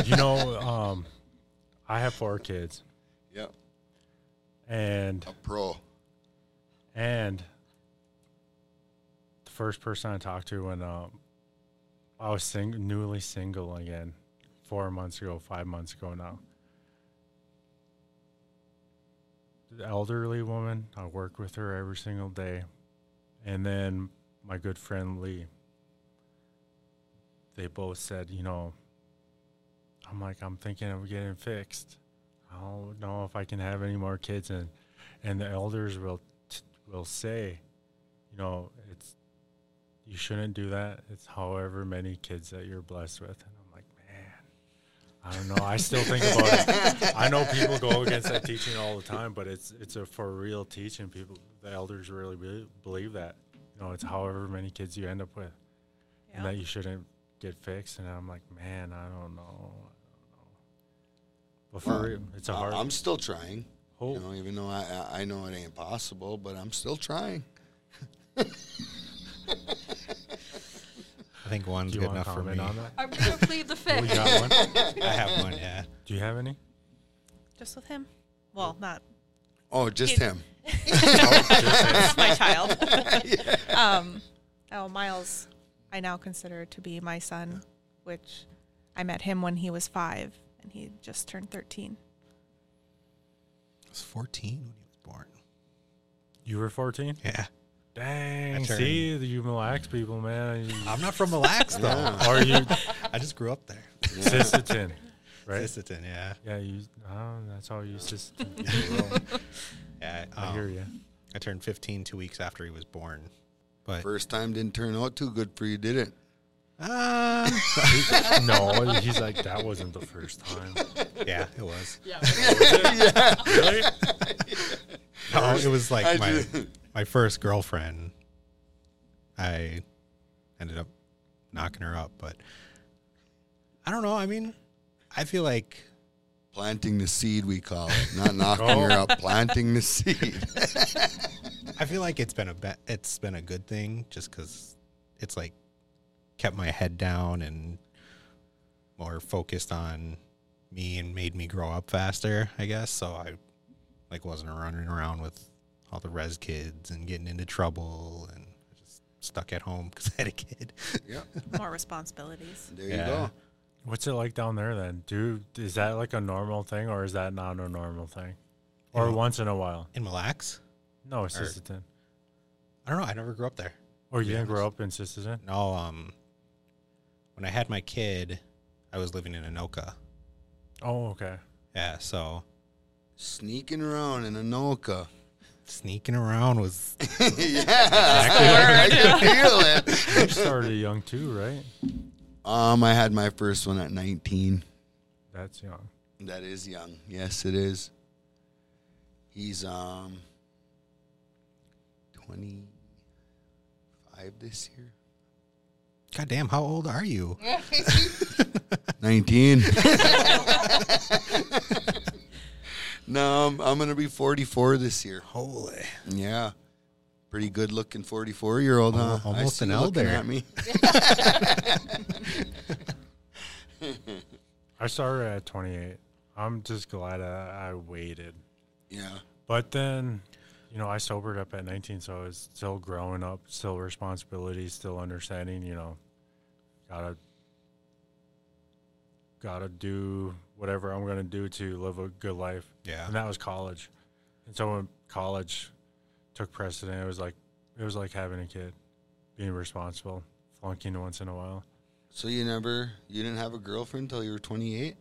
you know, um, I have four kids, Yep, and a pro. and the first person I talked to when um, I was sing- newly single again, four months ago, five months ago now. Elderly woman, I work with her every single day, and then my good friend Lee. They both said, you know, I'm like, I'm thinking of getting fixed. I don't know if I can have any more kids, and and the elders will t- will say, you know, it's you shouldn't do that. It's however many kids that you're blessed with, and I'm like, man, I don't know. I still think about it. I know people go against that teaching all the time, but it's it's a for real teaching. People, the elders really be- believe that. You know, it's however many kids you end up with, and that you shouldn't get fixed. And I'm like, man, I don't know. I don't know. But for Well, real, it's a I- hard. I'm still trying. hope. You know, even though I, I I know it ain't possible, but I'm still trying. I think one's good enough for me. comment on that? I'm gonna plead the Oh, you fifth. got one? I have one, yeah. Do you have any? Just with him? Well, not Oh, just It- him. It's my child. um, oh, Miles, I now consider to be my son, which I met him when he was five, and he just turned thirteen. I was 14 when he was born. You were 14? Yeah. Dang. turned- See, you Mille Lacs people, man. You- I'm not from Mille Lacs, though. Yeah. Or you, I just grew up there. Sisseton, right? Sisseton, yeah. Yeah, you. Oh, that's all you Sisseton people roll. Yeah, I um, hear you. I turned 15 two weeks after he was born. But First time didn't turn out too good for you, did it? uh, no, he's like that wasn't the first time. yeah, it was. Yeah. yeah. Really? No, it was like I my ju- my first girlfriend. I ended up knocking her up, but I don't know. I mean, I feel like Planting the seed, we call it. Not knocking Oh. her up, planting the seed. I feel like it's been a be- it's been a good thing just because it's like kept my head down and more focused on me and made me grow up faster. I guess so. I like wasn't running around with all the res kids and getting into trouble and just stuck at home because I had a kid. yeah, More responsibilities. there Yeah. you go. What's it like down there then? Do is that like a normal thing or is that not a normal thing? Or Yeah. once in a while? In Mille Lacs, No, Sisseton. I don't know. I never grew up there. Or you didn't grow up in Sisseton? No, um, when I had my kid, I was living in Anoka. Oh, okay. Yeah, so Sneaking around in Anoka. Sneaking around was yeah, I can feel it. You started young too, right? Um, I had my first one at 19. That's young. That is young. Yes, it is. He's um 25 this year. God damn, how old are you? 19. No, I'm, I'm going to be 44 this year. Holy. Yeah. Pretty good looking 44 year old, huh? Almost an elder. at me. I started at 28. I'm just glad I, I waited. Yeah. But then, you know, I sobered up at 19, so I was still growing up, still responsibilities, still understanding, you know, gotta gotta do whatever I'm gonna do to live a good life. Yeah. And that was college. And so when college took precedent, it was like it was like having a kid, being responsible, flunking once in a while. So you never, you didn't have a girlfriend until you were 28?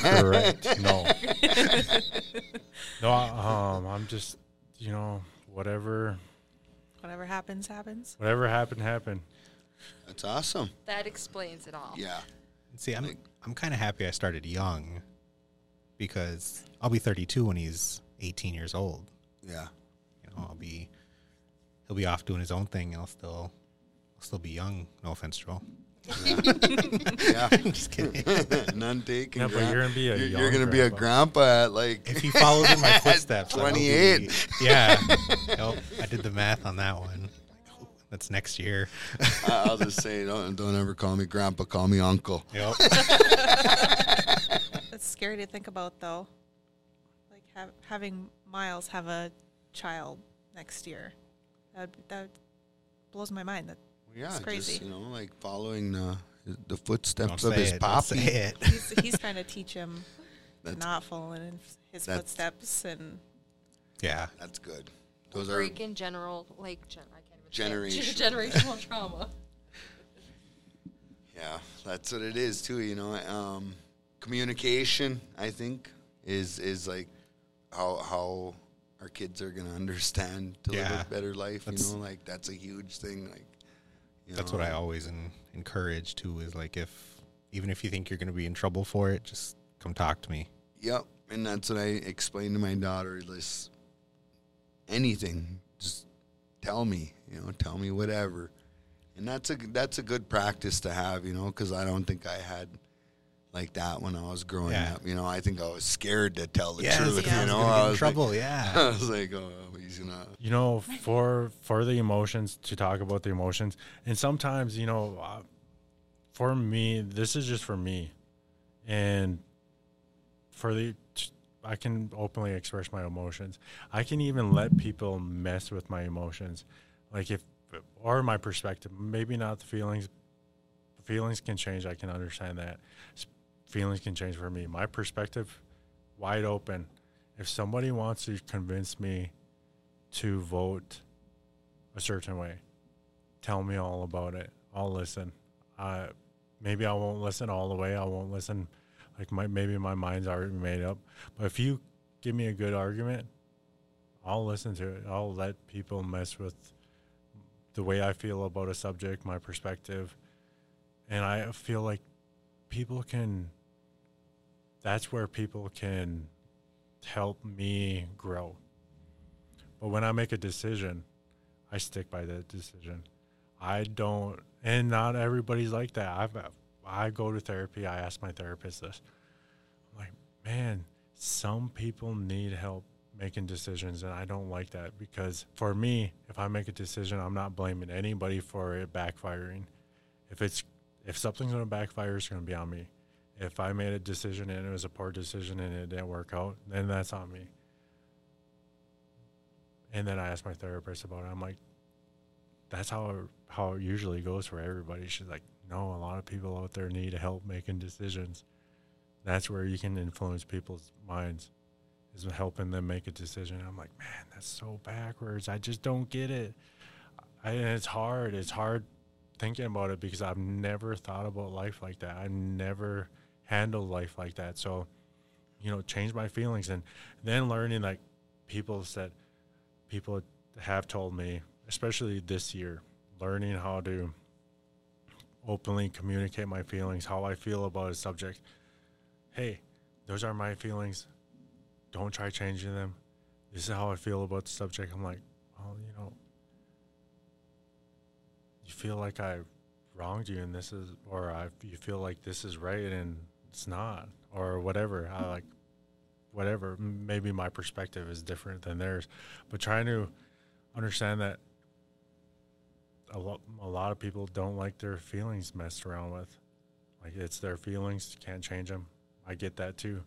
Correct. no. No, um, I'm just, you know, whatever, Whatever happens, happens. whatever happened, happened. That's awesome. That explains it all. Yeah. See, I'm I'm kind of happy I started young because I'll be 32 when he's 18 years old. Yeah. You know, I'll be he'll be off doing his own thing. And I'll still I'll still be young. No offense, Joel. Yeah. Just kidding. None taken. Yeah, but you're gonna be a you're, you're gonna be a grandpa. grandpa at like if he follows in my footsteps, I will be- 28. yeah. Nope, I did the math on that one. That's next year. I- I'll just say, don't, don't ever call me grandpa, call me uncle. Yep. That's scary to think about, though. Like have, having Miles have a child next year. That that blows my mind. That Yeah, It's crazy. just you know, like following the the Don't footsteps of say his it. Don't say poppy. it. he's he's trying to teach him to That's not follow in his footsteps and Yeah. that's good. Those are Break in general, like gen- I can't even say it. Generational. generational trauma. yeah, that's what it is too. You know, um, communication. I think is is like how how our kids are gonna understand to live a better life. That's- you know, like that's a huge thing. Like you That's know, what I always en- encourage too. Is like if even if you think you're going to be in trouble for it, just come talk to me. Yep, and that's what I explained to my daughter. This anything, just tell me. You know, tell me whatever, and that's a that's a good practice to have. You know, because I don't think I had like that when I was growing Yeah. up. You know, I think I was scared to tell the truth. yeah. You know, Gonna get I in was trouble. Like, yeah. I was like, oh, he's gonna. You know, for for the emotions to talk about the emotions, and sometimes you know, uh, for me, this is just for me, and for the, I can openly express my emotions. I can even let people mess with my emotions, like if or my perspective. Maybe not the feelings. Feelings can change. I can understand that. Feelings can change for me. My perspective, wide open. If somebody wants to convince me to vote a certain way. Tell me all about it. I'll listen. Maybe I won't listen all the way. I won't listen. Like my maybe my mind's already made up. But if you give me a good argument, I'll listen to it. I'll let people mess with the way I feel about a subject, my perspective, and I feel like people can. That's where people can help me grow. But when I make a decision, I stick by that decision. I don't, and not everybody's like that. I've, I go to therapy. I ask my therapist this. I'm like, man, some people need help making decisions, and I don't like that because for me, if I make a decision, I'm not blaming anybody for it backfiring. If it's if something's to backfire, it's to be on me. If I made a decision and it was a poor decision and it didn't work out, then that's on me. And then I asked my therapist about it. I'm like, that's how how it usually goes for everybody. She's like, no, a lot of people out there need help making decisions. That's where you can influence people's minds, is helping them make a decision. I'm like, man, that's so backwards. I just don't get it. I, and it's hard. It's hard thinking about it because I've never thought about life like that. I never handled life like that. So, you know, change my feelings and then learning like people said, people have told me, especially this year, learning how to openly communicate my feelings, how I feel about a subject. Hey, those are my feelings. Don't try changing them. This is how I feel about the subject. I'm like, well, you know, you feel like I wronged you and this is, or I, you feel like this is right and it's not, or whatever. I like, whatever. Maybe my perspective is different than theirs, but trying to understand that a lot, a lot of people don't like their feelings messed around with. Like it's their feelings, can't change them. I get that too.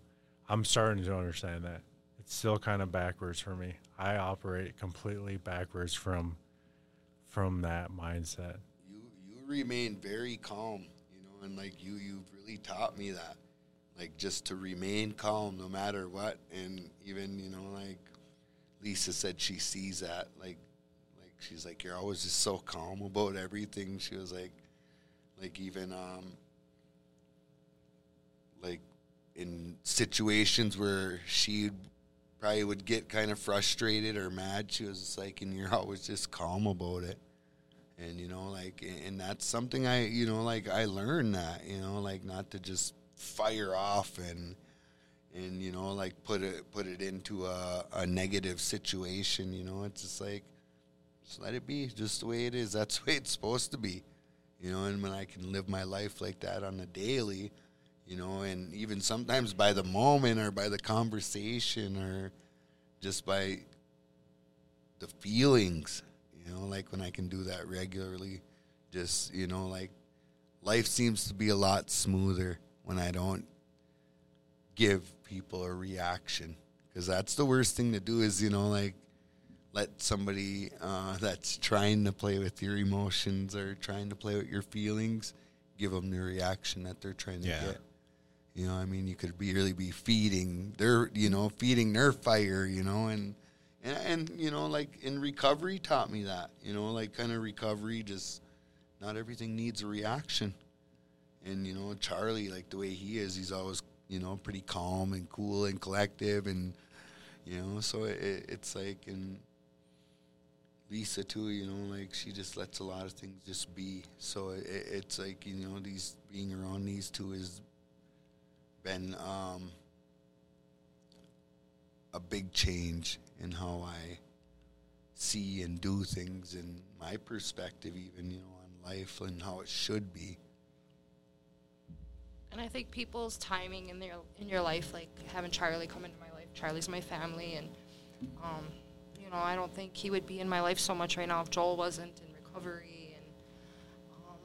I'm starting to understand that. It's still kind of backwards for me. I operate completely backwards from from that mindset. You you remain very calm. You know, and like you, you've really taught me that, like just to remain calm no matter what, and even you know like Lisa said she sees that like she's like you're always just so calm about everything. She was like like even um like in situations where she probably would get kind of frustrated or mad, she was just like, and you're always just calm about it. And you know, like, and that's something I, you know, like I learned that, you know, like not to just fire off and and you know, like put it put it into a, a negative situation. You know, it's just like just let it be, just the way it is. That's the way it's supposed to be. You know, and when I can live my life like that on a daily, you know, and even sometimes by the moment or by the conversation or just by the feelings, you know, like when I can do that regularly, just, you know, like life seems to be a lot smoother when I don't give people a reaction because that's the worst thing to do is, you know, like let somebody uh, that's trying to play with your emotions or trying to play with your feelings give them the reaction that they're trying to Yeah. get. You know, I mean, you could be really be feeding their, you know, feeding their fire, you know, and and, and you know, like in recovery taught me that, you know, like kind of recovery, just not everything needs a reaction. And you know, Charlie, like the way he is, he's always, you know, pretty calm and cool and collective, and you know, so it, it's like and Lisa too, you know, like she just lets a lot of things just be. So it, it's like you know, these being around these two has been um, a big change in how I see and do things, and my perspective, even you know, on life and how it should be. And I think people's timing in their in your life, like having Charlie come into my life. Charlie's my family, and um, know, I don't think he would be in my life so much right now if Joel wasn't in recovery. And um,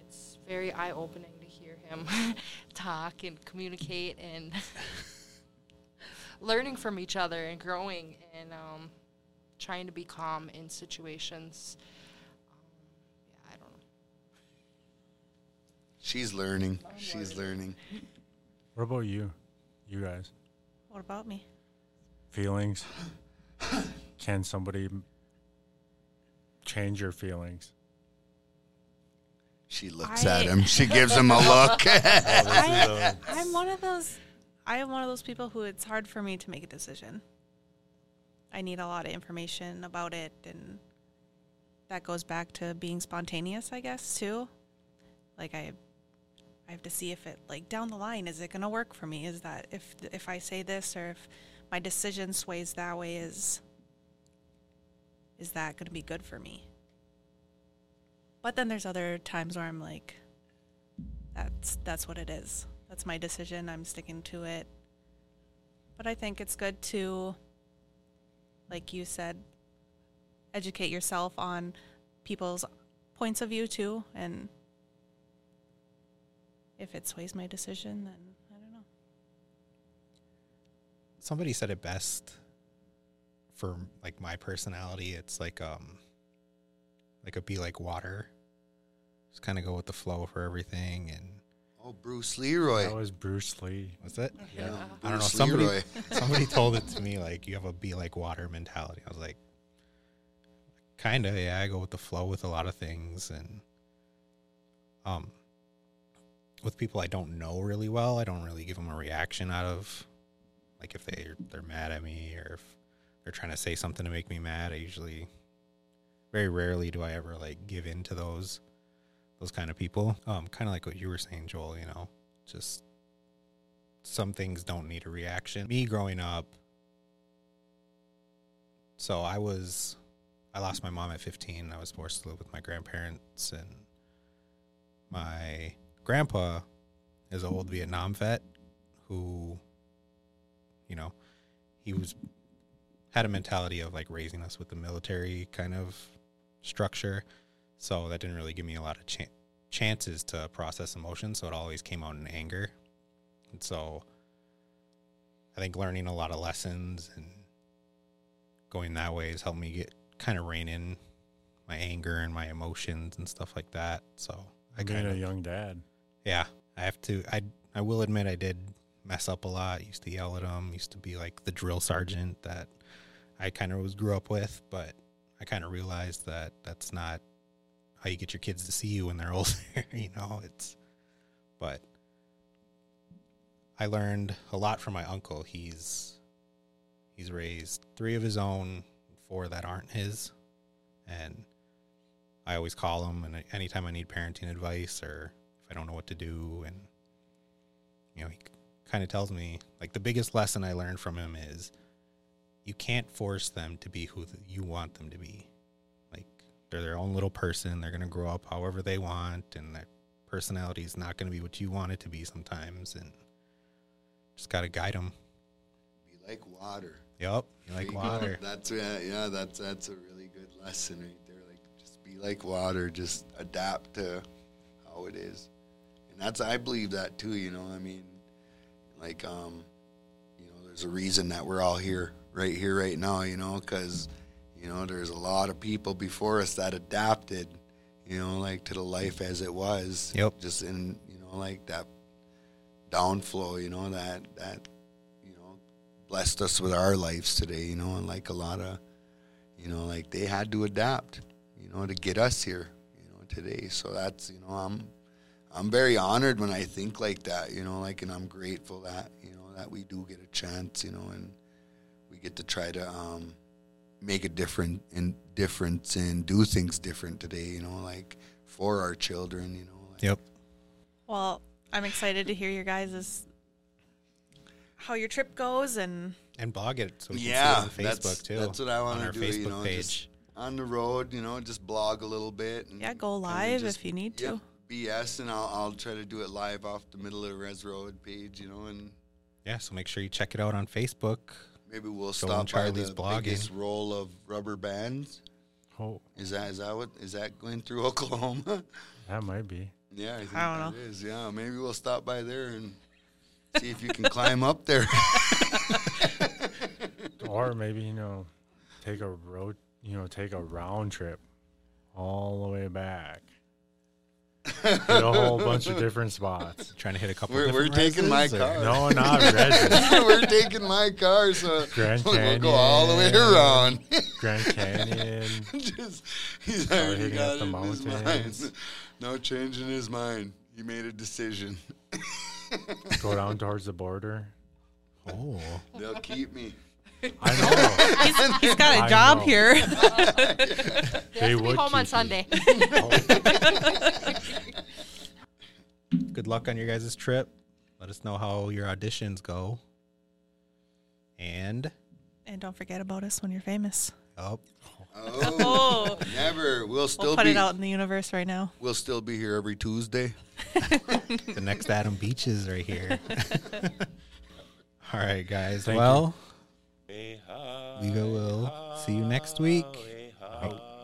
it's very eye opening to hear him talk and communicate and learning from each other and growing and um, trying to be calm in situations. Um, yeah, I don't know. She's learning. She's learning. What about you? You guys? What about me? Feelings? Can somebody change your feelings? She looks I- at him. She gives him a look. I, I'm one of those. I am one of those people who it's hard for me to make a decision. I need a lot of information about it, and that goes back to being spontaneous, I guess, too. Like I, I have to see if it like down the line is it going to work for me? Is that if if I say this or if my decision sways that way is is that going to be good for me? But then there's other times where I'm like, that's that's what it is. That's my decision. I'm sticking to it. But I think it's good to like you said educate yourself on people's points of view too and if it sways my decision then I don't know. somebody said it best for like my personality it's like um like a be like water just kind of go with the flow for everything and oh, Bruce Leroy. That was Bruce Lee. Was it Yeah, I don't know somebody Leroy. somebody told it to me like you have a be like water mentality i was like kind of yeah i go with the flow with a lot of things and um with people i don't know really well i don't really give them a reaction out of like if they they're mad at me or if they're trying to say something to make me mad i usually very rarely do i ever like give in to those those kind of people um kind of like what you were saying joel you know just some things don't need a reaction. Me growing up, so I was, I lost my mom at 15. I was forced to live with my grandparents, and my grandpa is an old Vietnam vet who, you know, he was had a mentality of like raising us with the military kind of structure. So that didn't really give me a lot of chan chances to process emotions. So it always came out in anger. And so I think learning a lot of lessons and going that way has helped me get kind of rein in my anger and my emotions and stuff like that. So I kind a young dad. Yeah, I have to. I I will admit I did mess up a lot. Used to yell at him. Used to be like the drill sergeant that I kind of was grew up with. But I kind of realized that that's not how you get your kids to see you when they're older. you know, it's. But I learned a lot from my uncle. He's he's raised three of his own, four that aren't his, and I always call him. And anytime I need parenting advice or if I don't know what to do, and you know, he kind of tells me like the biggest lesson I learned from him is you can't force them to be who you want them to be. Like they're their own little person. They're gonna grow up however they want, and their personality is not gonna be what you want it to be sometimes, and just gotta guide them. Be like water. Yep, you like There you go. water. That's yeah, yeah. That's that's a really good lesson right there. Like just be like water. Just adapt to how it is, and that's I believe that too. You know, I mean, like um, you know, there's a reason that we're all here, right here, right now. You know, because you know there's a lot of people before us that adapted. You know, like to the life as it was. Yep. Just in you know like that downflow. You know that that you know blessed us with our lives today, you know, and like a lot of, you know, like they had to adapt, you know, to get us here, you know, today. So that's, you know, I'm, I'm very honored when I think like that, you know, like, and I'm grateful that, you know, that we do get a chance, you know, and get to try to, um, make a different in difference and do things different today, you know, like for our children, you know. Like, Yep. Well, I'm excited to hear your guys' how your trip goes and And blog it so we can Yeah, see it on Facebook that's- too. that's what I wanna do, Facebook you know, page. just- on the road, you know, just blog a little bit. And yeah, go kinda live just- if you need yeah, to. BS, and I'll, I'll try to do it live off the middle of the Res Road page, you know, and yeah, so make sure you check it out on Facebook. Maybe we'll Joel stop by Charlie's the blogging. biggest roll of rubber bands. Oh, Is that is that what is that going through Oklahoma? that might be. yeah, I think I don't that is. Yeah, maybe we'll stop by there and see if you can climb up there. Or maybe, you know, take a road, you know, take a round trip all the way back. Hit a whole bunch of different spots. Trying to hit a couple. We're, we're taking my or- car. No, not we're taking my car, so Grand we'll go all the way around. Grand Canyon. Just, he's already hitting got up the in his mind. mountains. No change in his mind. He made a decision. Go down towards the border. Oh, They'll keep me. I know. He's, he's got a I job know. here. You They have to be would home on you. Sunday. good luck on your guys' trip. Let us know how your auditions go. And and don't forget about us when you're famous. oh, Oh, never. We'll still we'll put be. it out in the universe right now. We'll still be here every Tuesday. the next Adam Beaches right here. All right, guys. Thank well, Hey, we will see you next week. Out.